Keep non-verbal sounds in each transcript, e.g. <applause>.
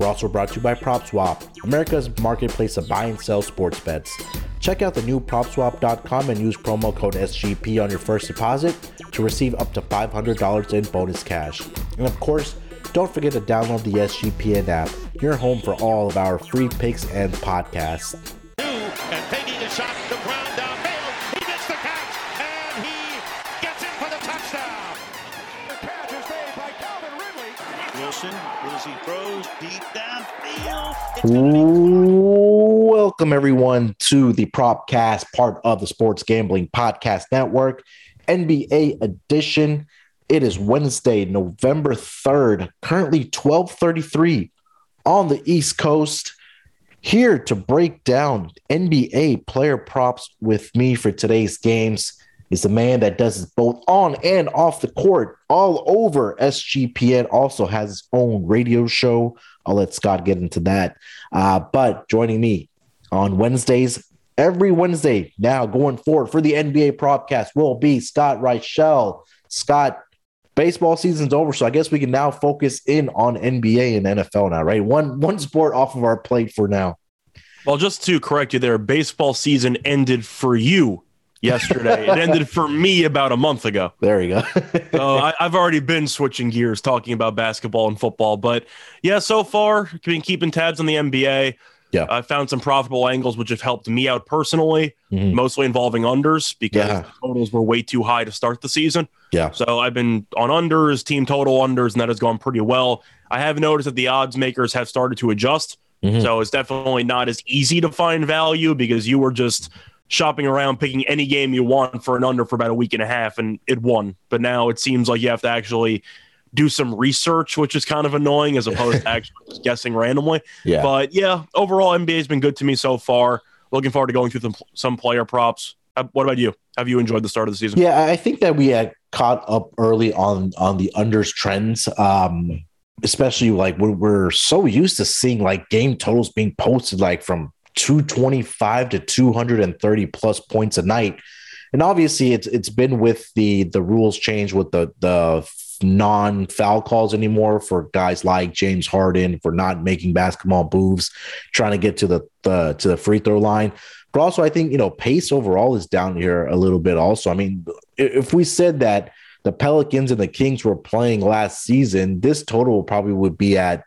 We're also brought to you by PropSwap, America's marketplace of buy and sell sports bets. Check out the new PropSwap.com and use promo code SGP on your first deposit to receive up to $500 in bonus cash. And of course, don't forget to download the SGPN app, your home for all of our free picks and podcasts. Welcome, everyone, to the Propcast, part of the Sports Gambling Podcast Network, NBA edition. It is Wednesday, November 3rd, currently 1233 on the East Coast. Here to break down NBA player props with me for today's games is the man that does it both on and off the court, all over SGPN. Also has his own radio show. I'll let Scott get into that. Uh, but joining me on Wednesdays, every Wednesday now going forward for the NBA Propcast will be Scott Reichel. Scott, baseball season's over, so I guess we can now focus in on NBA and NFL now, right? One one sport off of our plate for now. Well, just to correct you there, baseball season ended for you yesterday. it ended for me about a month ago. There you go. <laughs> So I, I've already been switching gears talking about basketball and football. But yeah, so far, been keeping tabs on the NBA. Yeah. I found some profitable angles which have helped me out personally, Mhm. mostly involving unders because Yeah. totals were way too high to start the season. yeah. So I've been on unders, team total unders, and that has gone pretty well. I have noticed that the odds makers have started to adjust. Mhm. So it's definitely not as easy to find value because you were just shopping around, picking any game you want for an under for about a week and a half, and it won. But now it seems like you have to actually do some research, which is kind of annoying as opposed to <laughs> actually just guessing randomly. Yeah. But yeah, overall, NBA has been good to me so far. Looking forward to going through some, player props. Uh, What about you? Have you enjoyed the start of the season? Yeah, I think that we had caught up early on on the unders trends. Um, especially like we're, we're so used to seeing like game totals being posted like from 225 to 230 plus points a night. And obviously it's it's been with the the rules change with the the non foul calls anymore for guys like James Harden for not making basketball moves, trying to get to the, the to the free throw line. But also, I think you know pace overall is down here a little bit. Also, I mean, if we said that the Pelicans and the Kings were playing last season, this total probably would be at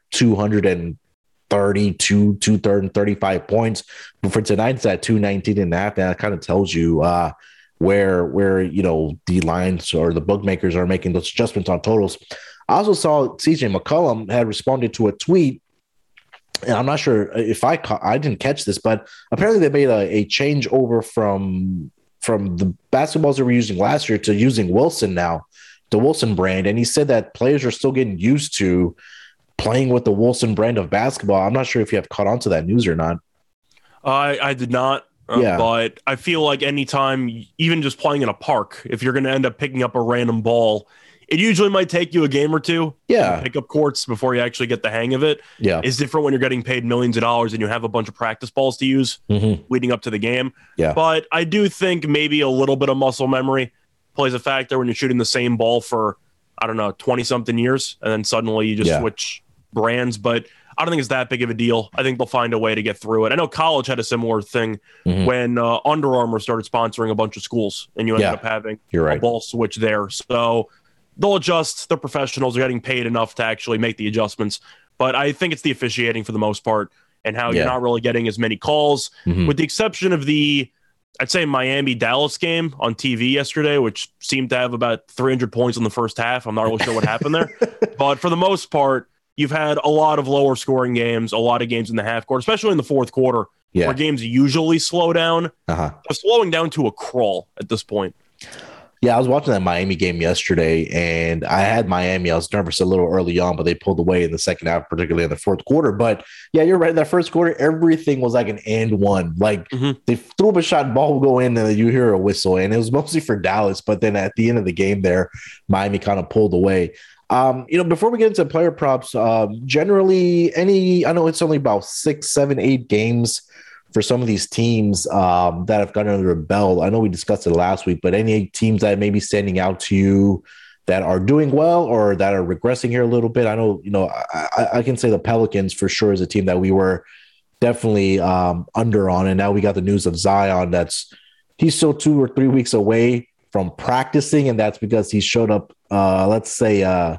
232, 235 points. But for tonight, it's at 219 and a half. That kind of tells you uh, where where you know the lines or the bookmakers are making those adjustments on totals. I also saw CJ McCollum had responded to a tweet and I'm not sure if I I didn't catch this, but apparently they made a, a change over from from the basketballs they were using last year to using Wilson now, the Wilson brand, and he said that players are still getting used to playing with the Wilson brand of basketball. I'm not sure if you have caught on to that news or not. I I did not. uh, Yeah. But I feel like anytime, even just playing in a park, if you're going to end up picking up a random ball, it usually might take you a game or two. Yeah. to Pick up courts before you actually get the hang of it. Yeah, It's different when you're getting paid millions of dollars and you have a bunch of practice balls to use Mhm. leading up to the game. Yeah. But I do think maybe a little bit of muscle memory plays a factor when you're shooting the same ball for, I don't know, 20 something years. And then suddenly you just Yeah. switch brands. But I don't think it's that big of a deal. I think they'll find a way to get through it. I know college had a similar thing Mhm. when uh, Under Armour started sponsoring a bunch of schools and you ended Yeah. up having you're a ball switch there. So they'll adjust. The professionals are getting paid enough to actually make the adjustments. But I think it's the officiating for the most part and how Yeah. you're not really getting as many calls, Mhm. with the exception of the, I'd say, Miami Dallas game on TV yesterday, which seemed to have about 300 points in the first half. I'm not really sure what happened there. <laughs> But for the most part, you've had a lot of lower scoring games, a lot of games in the half court, especially in the fourth quarter, Yeah. where games usually slow down. Uh-huh. Slowing down to a crawl at this point. Yeah, I was watching that Miami game yesterday, and I had Miami. I was nervous a little early on, but they pulled away in the second half, particularly in the fourth quarter. But yeah, you're right. In that first quarter, everything was like an and one. Like Mhm. they threw up a shot, ball will go in, and you hear a whistle, and it was <laughs> mostly for Dallas. But then at the end of the game, there, Miami kind of pulled away. Um, you know, before we get into player props, um, generally, any I know it's only about six, seven, eight games for some of these teams um, that have gotten under a belt. I know we discussed it last week, but any teams that may be standing out to you that are doing well or that are regressing here a little bit? I know, you know, I, I, can say the Pelicans for sure is a team that we were definitely um, under on, and now we got the news of Zion. That's he's still two or three weeks away from practicing, and that's because he showed up. Uh, let's say. Uh,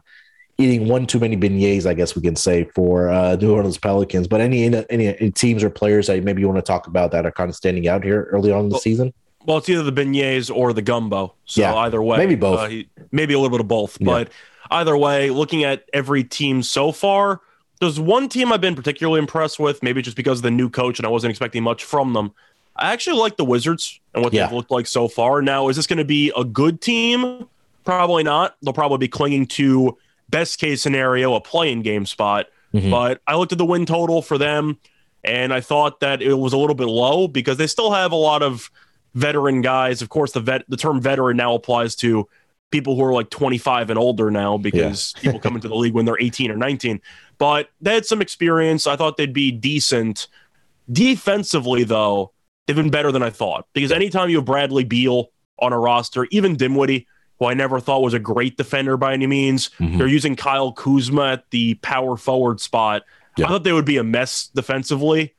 Eating one too many beignets, I guess we can say for uh, New Orleans Pelicans. But any, any any teams or players that maybe you want to talk about that are kind of standing out here early on in the Well, season? Well, it's either the beignets or the gumbo. So Yeah, either way, maybe both. uh, maybe a little bit of both. Yeah. But either way, looking at every team so far, there's one team I've been particularly impressed with. Maybe just because of the new coach, and I wasn't expecting much from them. I actually like the Wizards and what Yeah. they've looked like so far. Now, is this going to be a good team? Probably not. They'll probably be clinging to best case scenario, a playing game spot. Mhm. But I looked at the win total for them, and I thought that it was a little bit low because they still have a lot of veteran guys. Of course, the vet the term veteran now applies to people who are like 25 and older now because people come into the league when they're 18 or 19. But they had some experience. I thought they'd be decent. Defensively, though, they've been better than I thought because anytime you have Bradley Beal on a roster, even Dinwiddie, who I never thought was a great defender by any means, Mhm. they're using Kyle Kuzma at the power forward spot. Yeah. I thought they would be a mess defensively.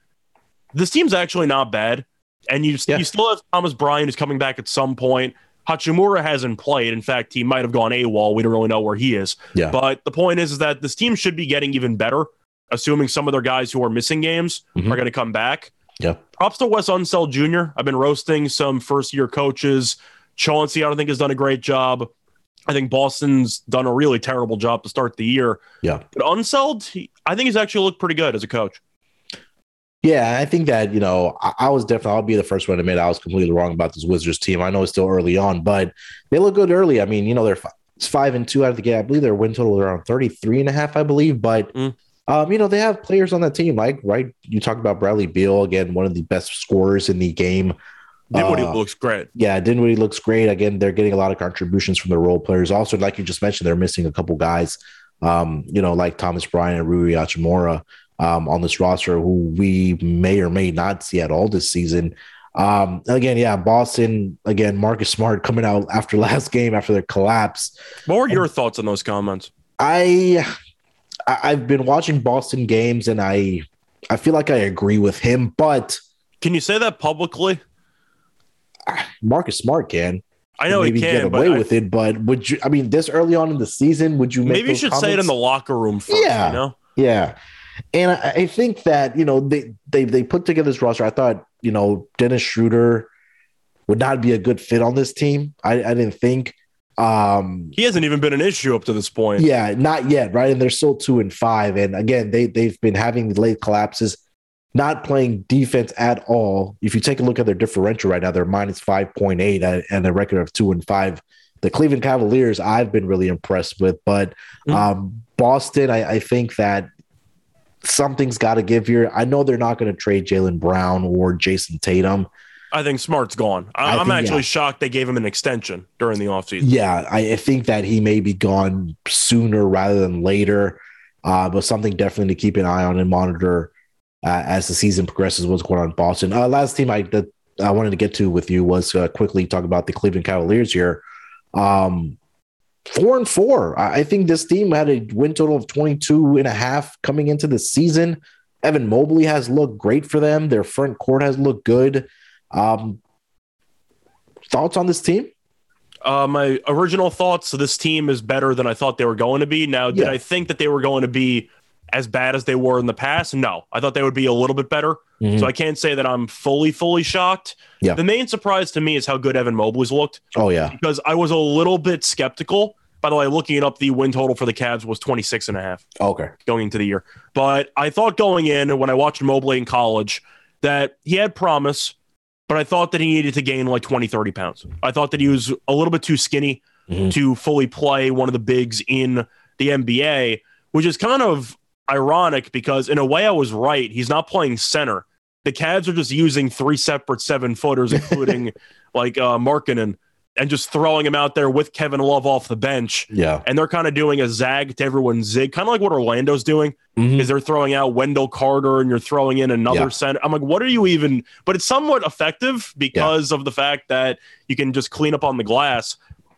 This team's actually not bad. And you, Yeah. you still have Thomas Bryant who's coming back at some point. Hachimura hasn't played. In fact, he might have gone AWOL. We don't really know where he is. Yeah. But the point is, is that this team should be getting even better, assuming some of their guys who are missing games Mhm. are going to come back. Yeah. Props to Wes Unseld Jr. I've been roasting some first year coaches. Chauncey, I don't think, has done a great job. I think Boston's done a really terrible job to start the year. Yeah. But Unseld, he, I think he's actually looked pretty good as a coach. Yeah, I think that, you know, I, I was definitely, I'll be the first one to admit I was completely wrong about this Wizards team. I know it's still early on, but they look good early. I mean, you know, they're fi- it's five and two out of the gate. I believe their win total is around 33 and a half, I believe. But, Mm. um, you know, they have players on that team, like, right? You talked about Bradley Beal, again, one of the best scorers in the game. Dinwiddie Uh, looks great. Yeah, Dinwiddie looks great. Again, they're getting a lot of contributions from the role players. Also, like you just mentioned, they're missing a couple guys, um, you know, like Thomas Bryant and Rui Hachimura um, on this roster, who we may or may not see at all this season. Um, again, yeah, Boston, again, Marcus Smart coming out after <laughs> last game, after their collapse. What were your thoughts on those comments? I, I I've been watching Boston games and I I feel like I agree with him, but Can you say that publicly? Marcus Smart can. I know maybe he get can, but away I- with it. But would you? I mean, this early on in the season, would you make maybe you should say it in the locker room first. Yeah. You know? Yeah, and I, I think that you know they they they put together this roster. I thought you know Dennis Schroeder would not be a good fit on this team. I, I didn't think. Um, He hasn't even been an issue up to this point. yeah, not yet, right? And they're still two and five. And again, they they've been having late collapses, not playing defense at all. If you take a look at their differential right now, they're minus five point eight and a record of two and five. The Cleveland Cavaliers, I've been really impressed with, but um, Boston, I, I think that something's got to give here. I know they're not going to trade Jaylen Brown or Jayson Tatum. I think Smart's gone. I think, actually yeah. shocked they gave him an extension during the offseason. Yeah, I, I think that he may be gone sooner rather than later, uh, but something definitely to keep an eye on and monitor uh, as the season progresses. What's going on in Boston? Uh, last team I that I wanted to get to with you was uh, quickly talk about the Cleveland Cavaliers here. Um, four and four. I, think this team had a win total of 22 and a half coming into the season. Evan Mobley has looked great for them. Their front court has looked good. Um, thoughts on this team? Uh, my original thoughts so this team is better than I thought they were going to be. Now, did Yeah. I think that they were going to be as bad as they were in the past? No, I thought they would be a little bit better. Mhm. So I can't say that I'm fully, fully shocked. Yeah. The main surprise to me is how good Evan Mobley's looked Oh yeah, because I was a little bit skeptical. By the way, looking it up, the win total for the Cavs was 26 and a half okay. going into the year. But I thought going in when I watched Mobley in college that he had promise. but I thought that he needed to gain like 20, 30 pounds. I thought that he was a little bit too skinny Mhm. to fully play one of the bigs in the NBA, which is kind of ironic because in a way I was right. He's not playing center. The Cavs are just using three separate seven footers, <laughs> including like uh Markkanen, and just throwing him out there with Kevin Love off the bench. Yeah. And they're kind of doing a zag to everyone's zig, kind of like what Orlando's doing Mhm. is they're throwing out Wendell Carter and you're throwing in another Yeah. center. I'm like, what are you even? But it's somewhat effective because of the fact that you can just clean up on the glass.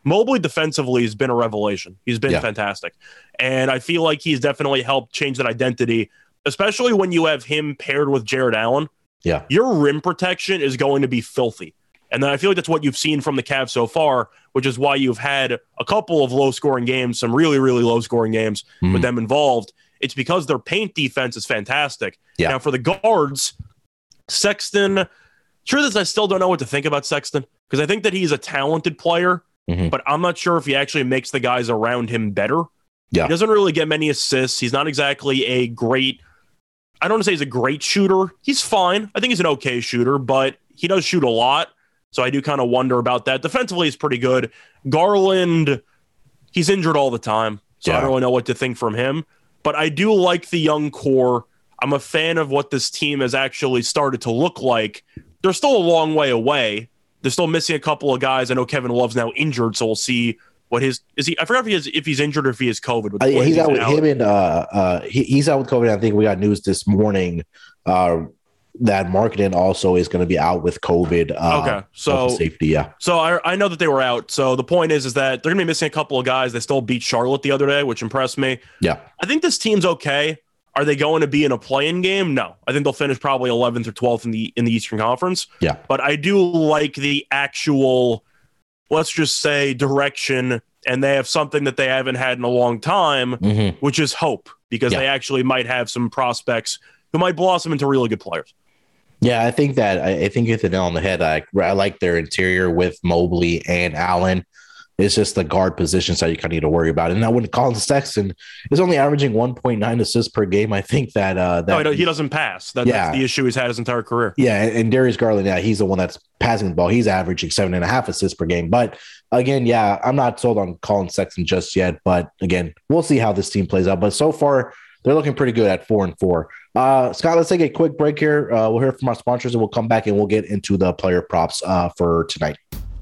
Mobley defensively has been a revelation. He's been Yeah. fantastic. And I feel like he's definitely helped change that identity, especially when you have him paired with Jarrett Allen. Yeah. Your rim protection is going to be filthy. And then I feel like that's what you've seen from the Cavs so far, which is why you've had a couple of low scoring games, some really, really low scoring games with Mhm. them involved. It's because their paint defense is fantastic. Yeah. Now for the guards, Sexton, sure this I still don't know what to think about Sexton because I think that he's a talented player, Mhm. but I'm not sure if he actually makes the guys around him better. Yeah. He doesn't really get many assists. He's not exactly a great I don't want to say he's a great shooter. He's fine. I think he's an okay shooter, but he does shoot a lot. So I do kind of wonder about that. Defensively, he's pretty good. Garland, he's injured all the time. So I don't really know what to think from him. But I do like the young core. I'm a fan of what this team has actually started to look like. They're still a long way away. They're still missing a couple of guys. I know Kevin Love's now injured, so we'll see what his is he. I forgot if he is if he's injured or if he has COVID. With Uh, way he's out with him and uh, uh, he, he's out with COVID. I think we got news this morning uh, that Markkanen also is going to be out with COVID. Uh, Okay, so safety, yeah, So I, I know that they were out. So the point is, is that they're gonna be missing a couple of guys. They still beat Charlotte the other day, which impressed me. yeah, I think this team's okay. Are they going to be in a playing game? No. I think they'll finish probably 11th or 12th in the in the Eastern Conference. Yeah. But I do like the actual, let's just say, direction, and they have something that they haven't had in a long time, Mhm. which is hope, because Yeah. they actually might have some prospects who might blossom into really good players. yeah. I think that I, I think you hit the nail on the head. I, I like their interior with Mobley and Allen. It's just the guard positions that you kind of need to worry about. And now when Collin Sexton is only averaging 1.9 assists per game, I think that uh, that No, he doesn't pass. That, Yeah. That's the issue he's had his entire career. Yeah, and, Darius Garland, yeah, he's the one that's passing the ball. He's averaging seven and a half assists per game. But again, yeah, I'm not sold on Collin Sexton just yet. But again, we'll see how this team plays out. But so far, they're looking pretty good at four and four. Uh, Scott, let's take a quick break here. Uh, we'll hear from our sponsors and we'll come back and we'll get into the player props uh, for tonight.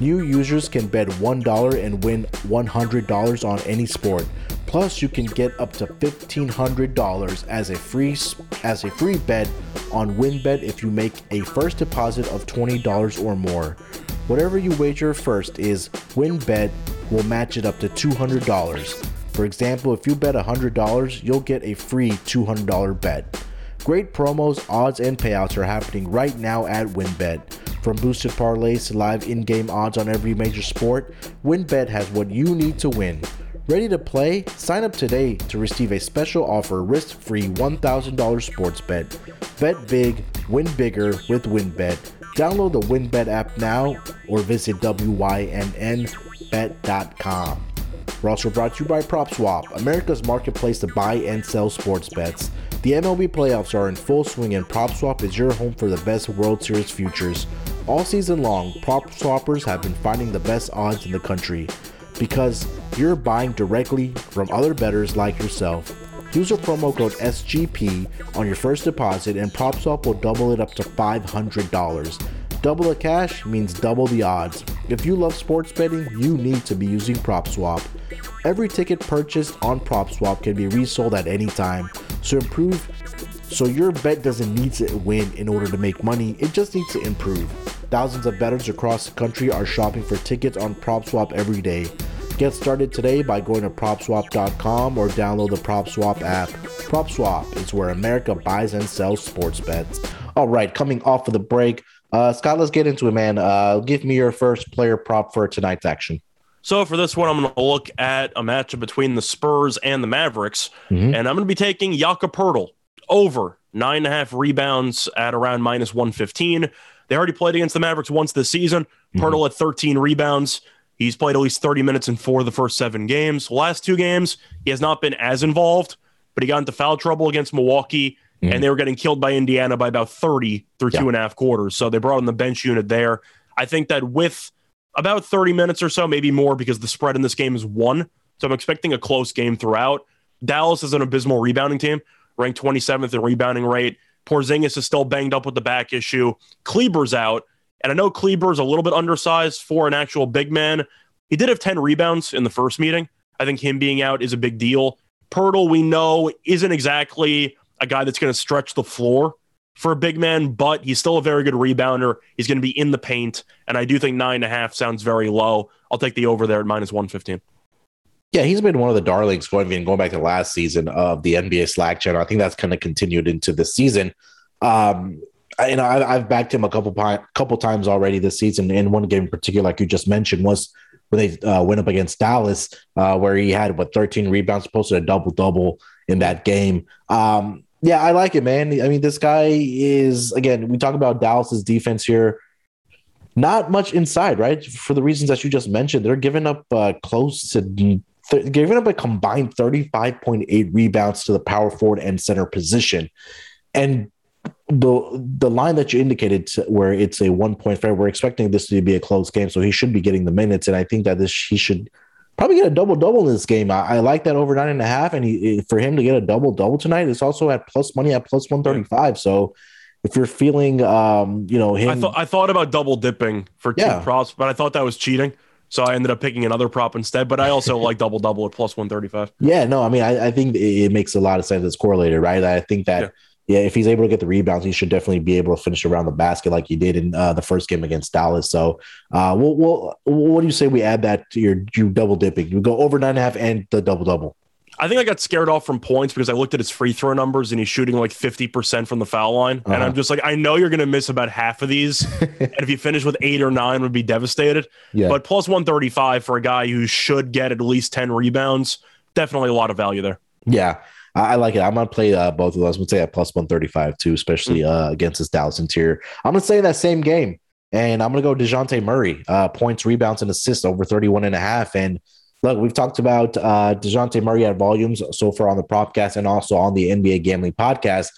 New users can bet $1 and win $100 on any sport. Plus, you can get up to $1500 as a free as a free bet on WynnBET if you make a first deposit of $20 or more. Whatever you wager first is WynnBET will match it up to $200. For example, if you bet $100, you'll get a free $200 bet. Great promos, odds, and payouts are happening right now at WynnBET. From boosted parlays to live in game odds on every major sport, WynnBET has what you need to win. Ready to play? Sign up today to receive a special offer risk free $1,000 sports bet. Bet big, win bigger with WynnBET. Download the WynnBET app now or visit WYNNBet.com. We're also brought to you by PropSwap, America's marketplace to buy and sell sports bets. The MLB playoffs are in full swing, and PropSwap is your home for the best World Series futures. All season long, prop swappers have been finding the best odds in the country because you're buying directly from other bettors like yourself. Use our promo code SGP on your first deposit, and PropSwap will double it up to $500. Double the cash means double the odds. If you love sports betting, you need to be using PropSwap. Every ticket purchased on PropSwap can be resold at any time. So improve so your bet doesn't need to win in order to make money, it just needs to improve. Thousands of bettors across the country are shopping for tickets on PropSwap every day. Get started today by going to propswap.com or download the PropSwap app. PropSwap is where America buys and sells sports bets. All right, coming off of the break, Uh, Scott, let's get into it, man. Uh, give me your first player prop for tonight's action. So for this one, I'm going to look at a matchup between the Spurs and the Mavericks, Mhm. and I'm going to be taking Jakob Poeltl over nine and a half rebounds at around minus 115. They already played against the Mavericks once this season. At 13 rebounds. He's played at least 30 minutes in four of the first seven games. Last two games, he has not been as involved, but he got into foul trouble against Milwaukee, and mm-hmm. they were getting killed by Indiana by about 30 through Yeah. two and a half quarters. So they brought in the bench unit there. I think that with about 30 minutes or so, maybe more, because the spread in this game is one. So I'm expecting a close game throughout. Dallas is an abysmal rebounding team, ranked 27th in rebounding rate. Porzingis is still banged up with the back issue. Kleber's out. And I know Kleber's a little bit undersized for an actual big man. He did have 10 rebounds in the first meeting. I think him being out is a big deal. Poeltl, we know, isn't exactly a guy that's going to stretch the floor for a big man, but he's still a very good rebounder. He's going to be in the paint. And I do think nine and a half sounds very low. I'll take the over there at minus 115. Yeah, he's been one of the darlings going going back to last season of the NBA Slack channel. I think that's kind of continued into this season. Um, you know, I, I've backed him a couple couple times already this season. In one game in particular, like you just mentioned, was when they uh, went up against Dallas, uh, where he had what 13 rebounds, posted a double double in that game. Um, yeah, I like it, man. I mean, this guy is again. We talk about Dallas's defense here. Not much inside, right? For the reasons that you just mentioned, they're giving up uh, close to th- giving up a combined 35.8 rebounds to the power forward and center position. And the the line that you indicated where it's a one point fair, we're expecting this to be a close game, so he should be getting the minutes. And I think that this he should probably get a double double in this game. I, I like that over nine and a half, and he, for him to get a double double tonight, it's also at plus money at plus one thirty five. So if you're feeling, um, you know, him, I thought I thought about double dipping for two Yeah. props, but I thought that was cheating. So I ended up picking another prop instead. But I also like double double at plus 135. <laughs> Yeah, no, I mean, I, I think it, makes a lot of sense. It's correlated, right? I think that, yeah. if he's able to get the rebounds, he should definitely be able to finish around the basket like he did in uh, the first game against Dallas. So, uh, we'll, we'll, what do you say we add that to your you double dipping? You go over nine and a half and the double double. I think I got scared off from points because I looked at his free throw numbers and he's shooting like 50% from the foul line. And Uh-huh. I'm just like, I know you're going to miss about half of these. <laughs> and if you finish with eight or nine, would be devastated. Yeah. But plus 135 for a guy who should get at least 10 rebounds, definitely a lot of value there. Yeah, I, I like it. I'm gonna play uh, both of those. I'm gonna say at plus 135 too, especially uh, against this Dallas interior. I'm gonna say that same game, and I'm gonna go Dejounte Murray, uh, points, rebounds, and assists over 31 and a half. And look, we've talked about uh, Dejounte Murray at volumes so far on the Propcast and also on the NBA Gambling Podcast.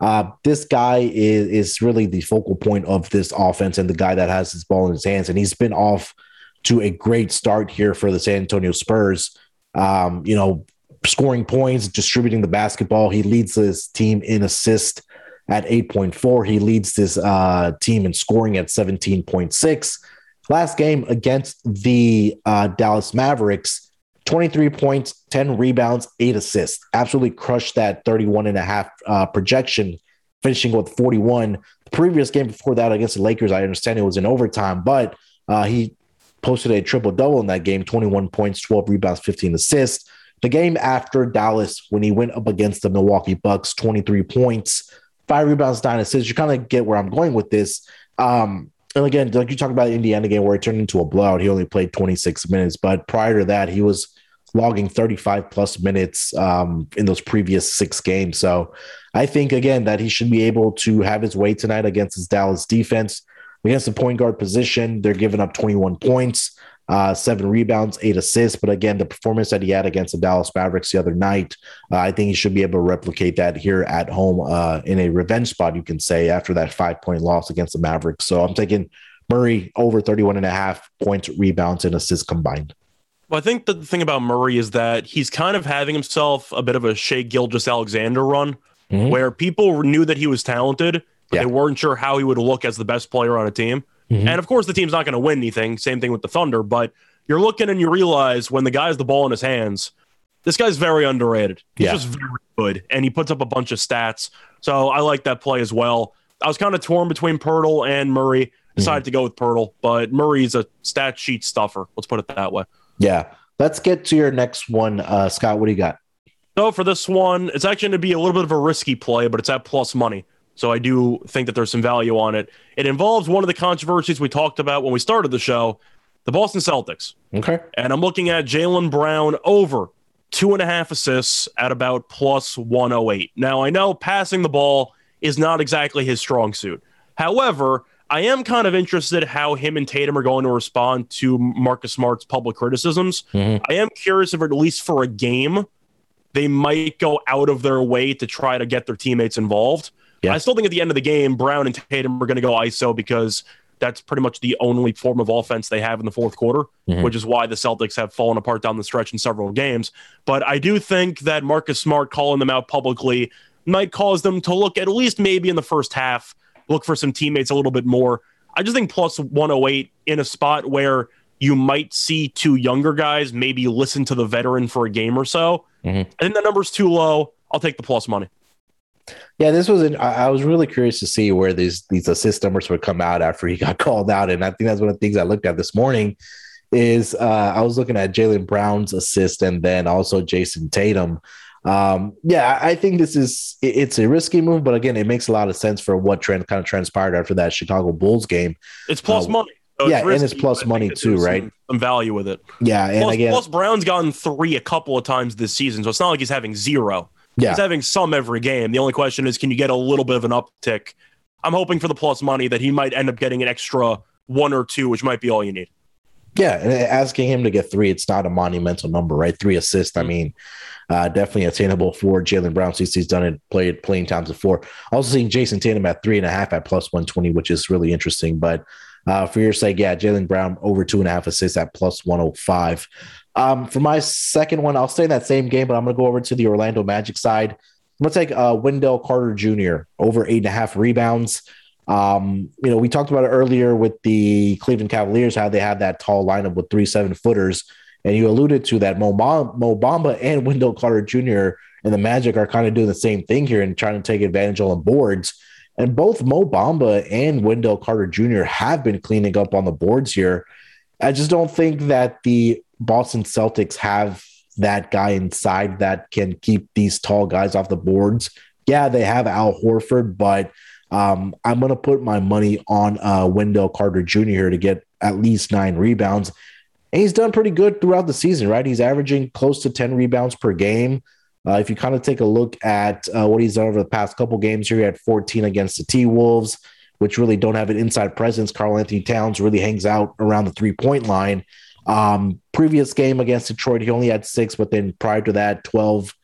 Uh, this guy is is really the focal point of this offense and the guy that has his ball in his hands, and he's been off to a great start here for the San Antonio Spurs. Um, you know, scoring points, distributing the basketball. He leads his team in assist at 8.4. He leads this uh, team in scoring at 17.6. Last game against the uh, Dallas Mavericks, 23 points, 10 rebounds, eight assists. Absolutely crushed that 31 and a half uh, projection, finishing with 41. The previous game before that against the Lakers, I understand it was in overtime, but uh, he posted a triple double in that game 21 points, 12 rebounds, 15 assists. The game after Dallas, when he went up against the Milwaukee Bucks, 23 points, five rebounds, nine assists. You kind of get where I'm going with this. Um, and again, like you talked about the Indiana game where it turned into a blowout, he only played 26 minutes. But prior to that, he was logging 35 plus minutes um, in those previous six games. So I think, again, that he should be able to have his way tonight against his Dallas defense. Against the point guard position, they're giving up 21 points, uh, seven rebounds, eight assists. But again, the performance that he had against the Dallas Mavericks the other night, uh, I think he should be able to replicate that here at home uh, in a revenge spot, you can say, after that five point loss against the Mavericks. So I'm taking Murray over 31 and a half points, rebounds, and assists combined. Well, I think the thing about Murray is that he's kind of having himself a bit of a Shai Gilgeous-Alexander run, Mhm. where people knew that he was talented, but Yeah. they weren't sure how he would look as the best player on a team. Mhm. And of course, the team's not going to win anything. Same thing with the Thunder. But you're looking and you realize when the guy has the ball in his hands, this guy's very underrated. He's Yeah. just very good, and he puts up a bunch of stats. So I like that play as well. I was kind of torn between Poeltl and Murray. Decided to go with Poeltl, but Murray's a stat sheet stuffer. Let's put it that way. Yeah. Let's get to your next one. Uh, Scott, what do you got? So for this one, it's actually going to be a little bit of a risky play, but it's at plus money. So I do think that there's some value on it. It involves one of the controversies we talked about when we started the show, the Boston Celtics. Okay. And I'm looking at Jaylen Brown over two and a half assists at about plus 108. Now, I know passing the ball is not exactly his strong suit. However, I am kind of interested how him and Tatum are going to respond to Marcus Smart's public criticisms. Mhm. I am curious if at least for a game, they might go out of their way to try to get their teammates involved. Yeah. I still think at the end of the game, Brown and Tatum are going to go ISO because that's pretty much the only form of offense they have in the fourth quarter, Mhm. which is why the Celtics have fallen apart down the stretch in several games. But I do think that Marcus Smart calling them out publicly might cause them to look at least maybe in the first half, look for some teammates a little bit more. I just think plus 108 in a spot where you might see two younger guys maybe listen to the veteran for a game or so. Mhm. I think the number's too low. I'll take the plus money. Yeah, this was. An, I was really curious to see where these these assist numbers would come out after he <laughs> got called out, and I think that's one of the things I looked at this morning. Is uh, I was looking at Jaylen Brown's assist and then also Jayson Tatum. Um, yeah, I think this is it- it's a risky move, but again, it makes a lot of sense for what trend kind of transpired after that Chicago Bulls game. It's plus Uh, money. So yeah, and it's risky, plus money too, right? Some, some value with it. Yeah, and Plus, again, plus, Brown's gotten three a couple of times this season, so it's not like he's having zero. Yeah, He's having some every game. The only question is, can you get a little bit of an uptick? I'm hoping for the plus money that he might end up getting an extra one or two, which might be all you need. Yeah, and asking him to get three, it's not a monumental number, right? Three assists. I mean, uh, definitely attainable for Jaylen Brown since he's done it, played playing times before. Also seeing Jayson Tatum at three and a half at plus 120, which is really interesting. But uh, for your sake, yeah, Jaylen Brown over two and a half assists at plus 105. Um, for my second one, I'll stay in that same game, but I'm going to go over to the Orlando Magic side. I'm going to take uh, Wendell Carter Jr. over eight and a half rebounds. Um, you know, we talked about it earlier with the Cleveland Cavaliers, how they had that tall lineup with three seven footers. And you alluded to that Mo, Mo Bamba and Wendell Carter Jr. and the Magic are kind of doing the same thing here and trying to take advantage on the boards. And both Mo Bamba and Wendell Carter Jr. have been cleaning up on the boards here. I just don't think that the Boston Celtics have that guy inside that can keep these tall guys off the boards. Yeah, they have Al Horford, but um, I'm going to put my money on uh, Wendell Carter Jr. here to get at least nine rebounds. And he's done pretty good throughout the season, right? He's averaging close to 10 rebounds per game. Uh, if you kind of take a look at uh, what he's done over the past couple games here, he had 14 against the T Wolves, which really don't have an inside presence. Karl-Anthony Towns really hangs out around the three point line. Um, previous game against Detroit, he only had six, but then prior to that, 12,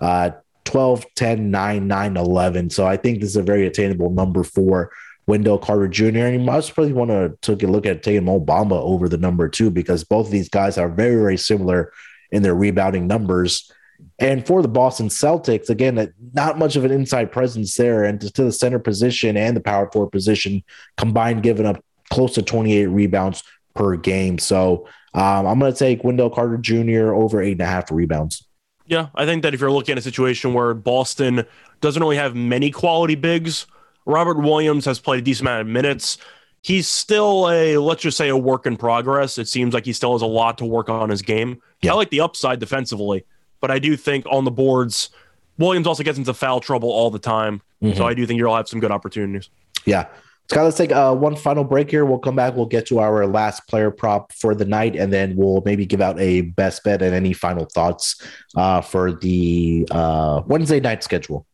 uh, 12, 10, 9, 9, 11. So I think this is a very attainable number for Wendell Carter Jr. And you must probably want to take a look at taking Mo Bamba over the number two because both of these guys are very, very similar in their rebounding numbers. And for the Boston Celtics, again, not much of an inside presence there, and to the center position and the power forward position combined, giving up close to 28 rebounds per game. So um, I'm going to take Wendell Carter Jr. over eight and a half rebounds. Yeah, I think that if you're looking at a situation where Boston doesn't really have many quality bigs, Robert Williams has played a decent amount of minutes. He's still a, let's just say, a work in progress. It seems like he still has a lot to work on his game. Yeah. I like the upside defensively, but I do think on the boards, Williams also gets into foul trouble all the time. Mhm. So I do think you'll have some good opportunities. Yeah. Scott, let's take uh, one final break here. We'll come back. We'll get to our last player prop for the night, and then we'll maybe give out a best bet and any final thoughts uh, for the uh, Wednesday night schedule.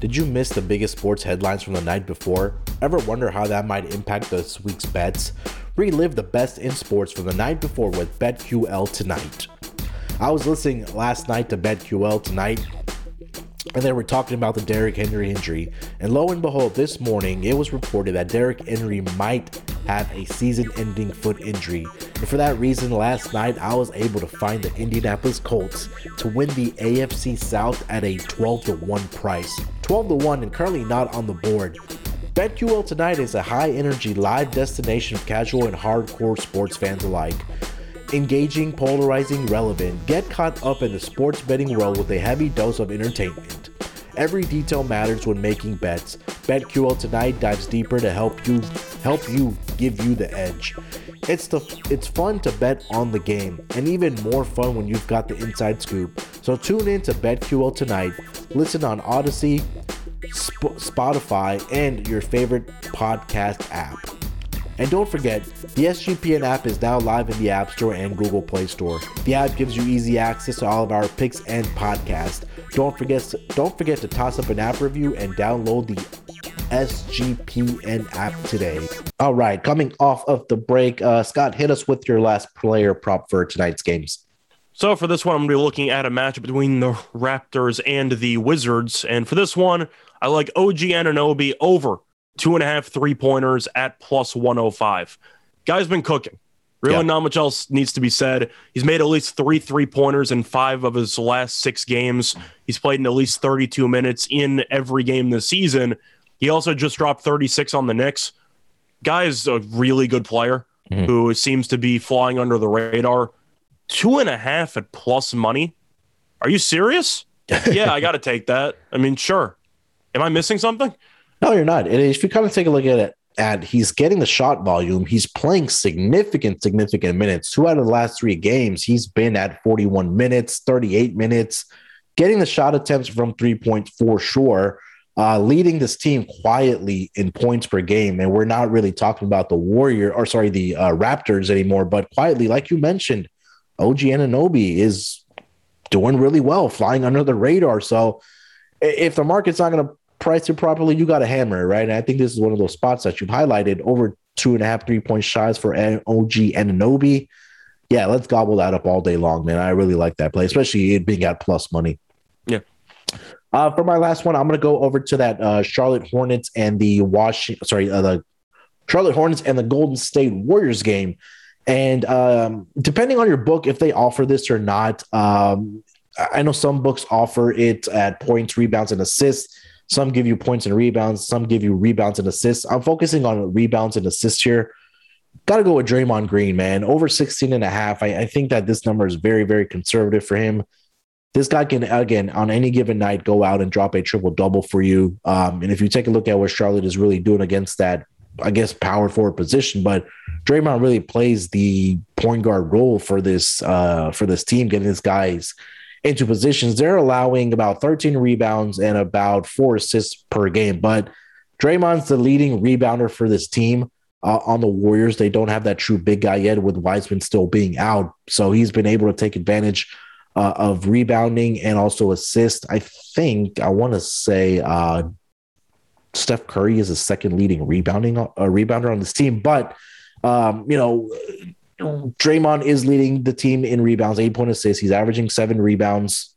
Did you miss the biggest sports headlines from the night before? Ever wonder how that might impact this week's bets? Relive the best in sports from the night before with BetQL tonight. I was listening last night to BetQL tonight, and they were talking about the Derrick Henry injury. And lo and behold, this morning it was reported that Derrick Henry might have a season ending foot injury. And for that reason, last night I was able to find the Indianapolis Colts to win the AFC South at a 12 to 1 price. 12 to 1 and currently not on the board. BetQL tonight is a high energy live destination of casual and hardcore sports fans alike engaging, polarizing, relevant. Get caught up in the sports betting world with a heavy dose of entertainment. Every detail matters when making bets. BetQL tonight dives deeper to help you help you give you the edge. It's the it's fun to bet on the game, and even more fun when you've got the inside scoop. So tune in to BetQL tonight. Listen on Audacy, Sp- Spotify, and your favorite podcast app. And don't forget, the SGPN app is now live in the App Store and Google Play Store. The app gives you easy access to all of our picks and podcasts. Don't forget don't forget to toss up an app review and download the SGPN app today. All right, coming off of the break, uh, Scott, hit us with your last player prop for tonight's games. So for this one, I'm going to be looking at a match between the Raptors and the Wizards. And for this one, I like OG Anunoby over two and a half three pointers at plus 105. Guy's been cooking. Really, Yeah. not much else needs to be said. He's made at least three three pointers in five of his last six games. He's played in at least 32 minutes in every game this season. He also just dropped 36 on the Knicks. Guy is a really good player Mhm. who seems to be flying under the radar. Two and a half at plus money. Are you serious? <laughs> yeah, I got to take that. I mean, sure. Am I missing something? No, you're not. And if you kind of take a look at it, at he's getting the shot volume, he's playing significant, significant minutes. Two out of the last three games, he's been at 41 minutes, 38 minutes, getting the shot attempts from three points for sure, uh, leading this team quietly in points per game. And we're not really talking about the Warrior or sorry, the uh, Raptors anymore, but quietly, like you mentioned, OG Anunoby is doing really well, flying under the radar. So if the market's not going to price it properly, you got to hammer it, right? And I think this is one of those spots that you've highlighted over two and a half, three point shots for OG and Anunoby. Yeah, let's gobble that up all day long, man. I really like that play, especially it being at plus money. Yeah. Uh, for my last one, I'm going to go over to that uh, Charlotte Hornets and the Washington, sorry, uh, the Charlotte Hornets and the Golden State Warriors game. And um, depending on your book, if they offer this or not, um, I know some books offer it at points, rebounds, and assists. Some give you points and rebounds. Some give you rebounds and assists. I'm focusing on rebounds and assists here. Got to go with Draymond Green, man. Over 16 and a half. I, I think that this number is very, very conservative for him. This guy can, again, on any given night, go out and drop a triple double for you. Um, and if you take a look at what Charlotte is really doing against that, I guess, power forward position, but Draymond really plays the point guard role for this uh, for this team, getting these guys into positions. They're allowing about 13 rebounds and about four assists per game. But Draymond's the leading rebounder for this team uh, on the Warriors. They don't have that true big guy yet, with Wiseman still being out. So he's been able to take advantage uh, of rebounding and also assist. I think I want to say uh, Steph Curry is the second leading rebounding uh, rebounder on this team, but um, you know. Draymond is leading the team in rebounds, eight point assists. He's averaging seven rebounds,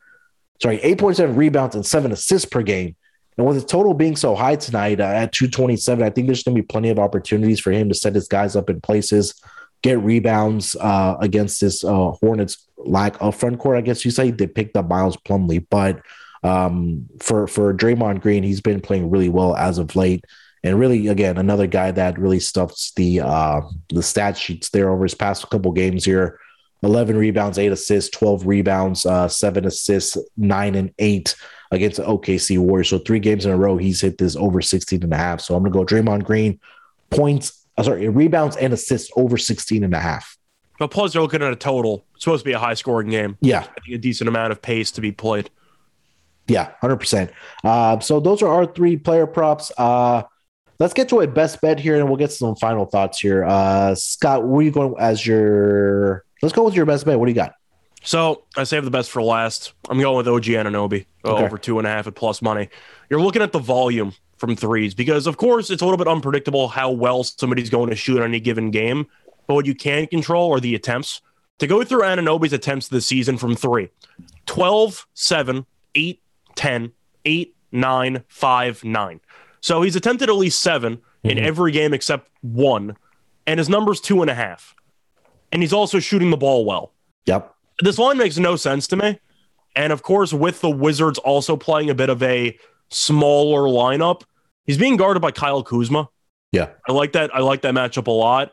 sorry, 8.7 rebounds and seven assists per game. And with his total being so high tonight uh, at 227, I think there's going to be plenty of opportunities for him to set his guys up in places, get rebounds uh, against this uh, Hornets lack of front court. I guess you say they picked up Miles Plumlee, but um, for for Draymond Green, he's been playing really well as of late. And really, again, another guy that really stuffs the uh, the stat sheets there over his past couple games here. 11 rebounds, eight assists, 12 rebounds, uh, seven assists, nine and eight against the OKC Warriors. So three games in a row, he's hit this over 16 and a half. So I'm going to go Draymond Green, points, uh, sorry, rebounds and assists over 16 and a half. But plus, they're looking at a total. It's supposed to be a high scoring game. Yeah, I think a decent amount of pace to be played. yeah, 100%. Uh, so those are our three player props. Uh, let's get to a best bet here and we'll get some final thoughts here. Uh, Scott, where are you going as your, let's go with your best bet. What do you got? So I saved the best for last. I'm going with OG Anunoby uh, Okay. over two and a half at plus money. You're looking at the volume from threes because, of course, it's a little bit unpredictable how well somebody's going to shoot on any given game. But what you can control are the attempts. To go through Anunoby's attempts this season from three 12, 7, 8, 10, 8, 9, 5, 9. So he's attempted at least 7 in Mhm. every game except one, and his number's two and a half. And he's also shooting the ball well Yep. this line makes no sense to me. And of course, with the Wizards also playing a bit of a smaller lineup, he's being guarded by Kyle Kuzma. Yeah. I like that. I like that matchup a lot.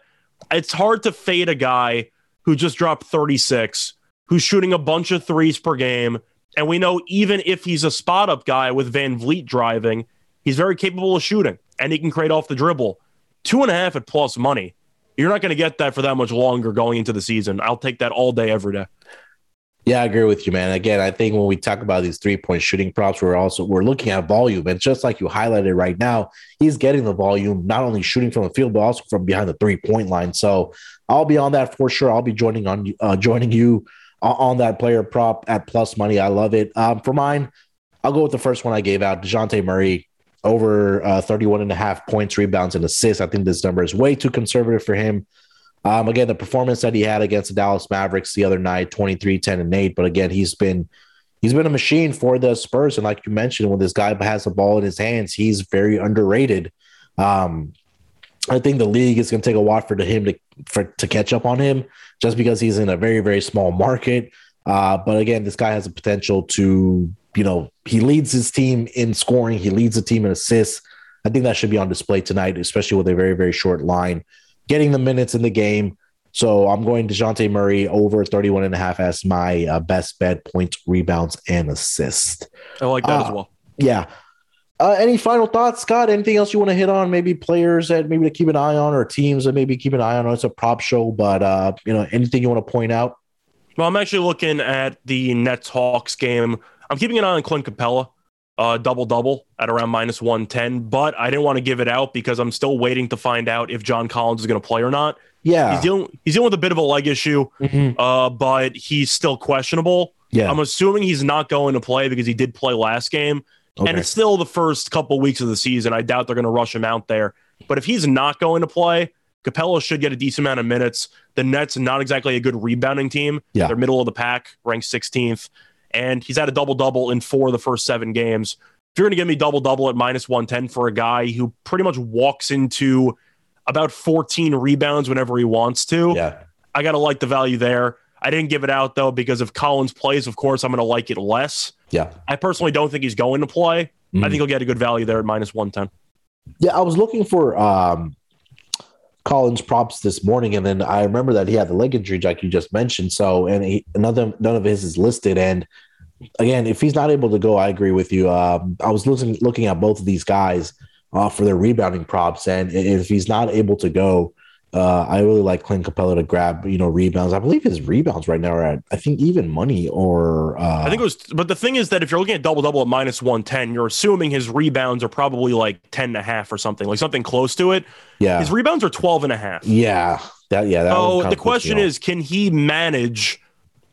It's hard to fade a guy who just dropped 36, who's shooting a bunch of threes per game. And we know even if he's a spot up guy with VanVleet driving, he's very capable of shooting and he can create off the dribble. Two and a half at plus money. You're not going to get that for that much longer going into the season. I'll take that all day, every day. Yeah, I agree with you, man. Again, I think when we talk about these three point shooting props, we're also we're looking at volume, and just like you highlighted right now, he's getting the volume, not only shooting from the field, but also from behind the three point line. So I'll be on that for sure. I'll be joining on uh, joining you on that player prop at plus money. I love it. Um, for mine, I'll go with the first one I gave out, Dejounte Murray over uh, 31 and a half points, rebounds, and assists. I think this number is way too conservative for him. Um, again, the performance that he had against the Dallas Mavericks the other night, 23, 10, and 8. But again, he's been he's been a machine for the Spurs. And like you mentioned, when this guy has the ball in his hands, he's very underrated. Um, I think the league is going to take a while for him to for to catch up on him, just because he's in a very very small market. Uh, but again, this guy has the potential to, you know, he leads his team in scoring. He leads the team in assists. I think that should be on display tonight, especially with a very very short line getting the minutes in the game. So I'm going Dejounte Murray over 31 and a half as my uh, best bet points, rebounds, and assist. I like that uh, as well. Yeah. Uh, any final thoughts, Scott? Anything else you want to hit on? Maybe players that maybe to keep an eye on, or teams that maybe keep an eye on. It's a prop show, but uh, you know, anything you want to point out? Well, I'm actually looking at the Nets Hawks game. I'm keeping an eye on Clint Capela uh, double double at around minus 110, but I didn't want to give it out because I'm still waiting to find out if John Collins is going to play or not. Yeah. He's dealing, he's dealing with a bit of a leg issue, Mhm. uh, but he's still questionable. Yeah. I'm assuming he's not going to play because he did play last game. And it's still the first couple weeks of the season. I doubt they're going to rush him out there. But if he's not going to play, Capela should get a decent amount of minutes. The Nets not exactly a good rebounding team. Yeah. They're middle of the pack, ranked 16th. And he's had a double double in four of the first seven games. If you're going to give me double double at minus 110 for a guy who pretty much walks into about 14 rebounds whenever he wants to, yeah. I got to like the value there. I didn't give it out though because if Collins plays, of course, I'm going to like it less. Yeah. I personally don't think he's going to play. I Mhm. think he'll get a good value there at minus 110. Yeah, I was looking for um, Collins props this morning, and then I remember that he had the leg injury, like you just mentioned. So, and he, another none of his is listed. And again, if he's not able to go, I agree with you. Um, I was looking looking at both of these guys uh, for their rebounding props, and if he's not able to go, uh, I really like Clint Capela to grab you know rebounds. I believe his rebounds right now are at I think even money or uh, I think it was, but the thing is that if you're looking at double double at minus 110, you're assuming his rebounds are probably like 10 and a half or something, like something close to it. yeah His rebounds are 12 and a half. yeah that yeah. That So the question is, can he manage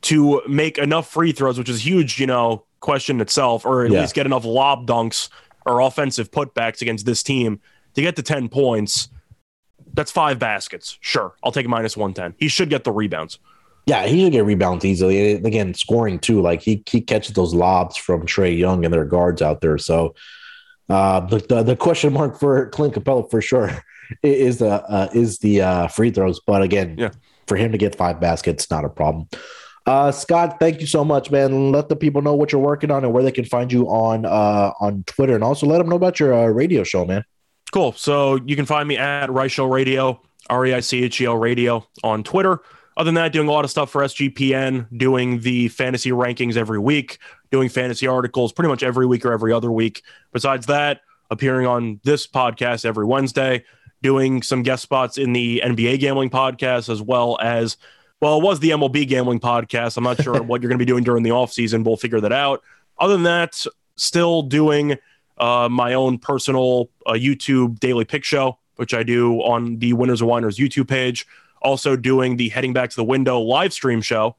to make enough free throws, which is huge, you know, question itself, or at Yeah. least get enough lob dunks or offensive putbacks against this team to get to 10 points? That's five baskets. Sure. I'll take minus 110. He should get the rebounds. Yeah, he should get rebounds easily. And again, scoring too. Like he he catches those lobs from Trae Young and their guards out there. So uh, the, the the question <laughs> mark for Clint Capela for sure <laughs> is the uh, is the uh, free throws. But again, Yeah. for him to get five baskets, not a problem. Uh, Scott, thank you so much, man. Let the people know what you're working on and where they can find you on uh, on Twitter, and also let them know about your uh, radio show, man. Cool. So you can find me at Reichel Radio, R E I C H E L Radio on Twitter. Other than that, doing a lot of stuff for SGPN, doing the fantasy rankings every week, doing fantasy articles pretty much every week or every other week. Besides that, appearing on this podcast every Wednesday, doing some guest spots in the NBA gambling podcast, as well as, well, it was the MLB gambling podcast. I'm not sure <laughs> what you're going to be doing during the offseason. We'll figure that out. Other than that, still doing uh, my own personal uh, YouTube daily pick show, which I do on the Winners and Winers YouTube page. Also doing the Heading Back to the Window live stream show.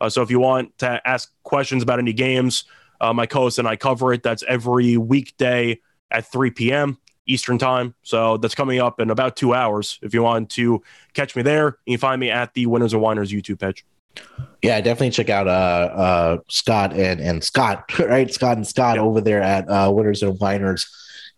Uh, so if you want to ask questions about any games, uh, my co-host and I cover it. That's every weekday at 3 p.m. Eastern time. So that's coming up in about two hours. If you want to catch me there, you can find me at the Winners and Winers YouTube page. Yeah, definitely check out uh uh Scott and and Scott, <laughs> right? Scott and Scott Yeah. over there at uh Winners and Winers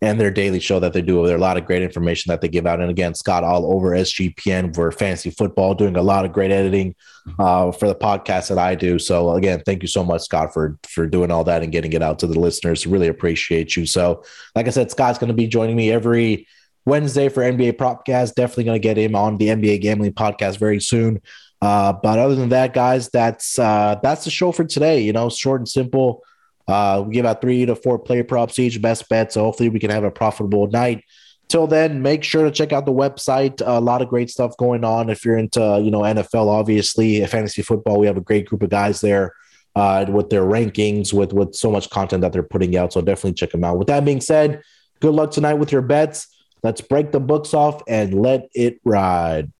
and their daily show that they do over there. A lot of great information that they give out. And again, Scott all over SGPN for fantasy football, doing a lot of great editing uh for the podcast that I do. So again, thank you so much, Scott, for for doing all that and getting it out to the listeners. Really appreciate you. So like I said, Scott's gonna be joining me every Wednesday for NBA Propcast. Definitely gonna get him on the NBA gambling podcast very soon. Uh, but other than that, guys, that's uh, that's the show for today. You know, short and simple. Uh, we give out three to four player props each, best bet. So hopefully we can have a profitable night. Till then, make sure to check out the website. A lot of great stuff going on. If you're into, you know, NFL, obviously, fantasy football, we have a great group of guys there uh, with their rankings, with with so much content that they're putting out. So definitely check them out. With that being said, good luck tonight with your bets. Let's break the books off and let it ride.